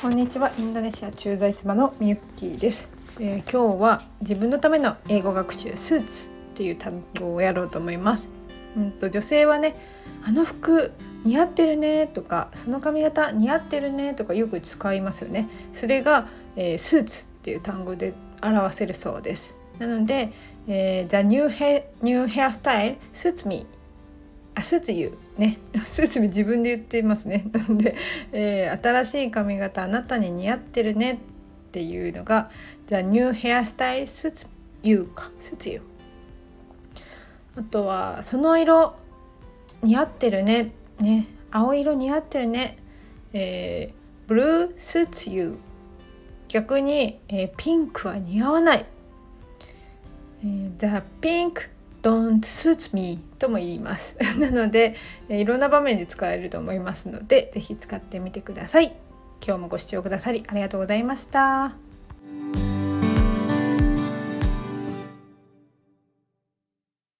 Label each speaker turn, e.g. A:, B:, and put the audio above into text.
A: こんにちは。インドネシア駐在妻のみゆっきーです、えー、今日は自分のための英語学習スーツっていう単語をやろうと思います。うんと女性はねあの服似合ってるねとかその髪型似合ってるねとかよく使いますよね。それが、えー、スーツっていう単語で表せるそうです。なので、えー、The new, hair, new hairstyle suits me あスーツ言う。ね。スーツ自分で言ってますね。なので、えー、新しい髪型あなたに似合ってるねっていうのが The new hairstyle suits you か。suits you あとはその色似合ってるね。ね。青色似合ってるね。えー、blue suits you 逆に、えー、ピンクは似合わない、えー、The pink don't suit me とも言います なのでいろんな場面で使えると思いますので是非使ってみてください今日もご視聴くださりありがとうございました。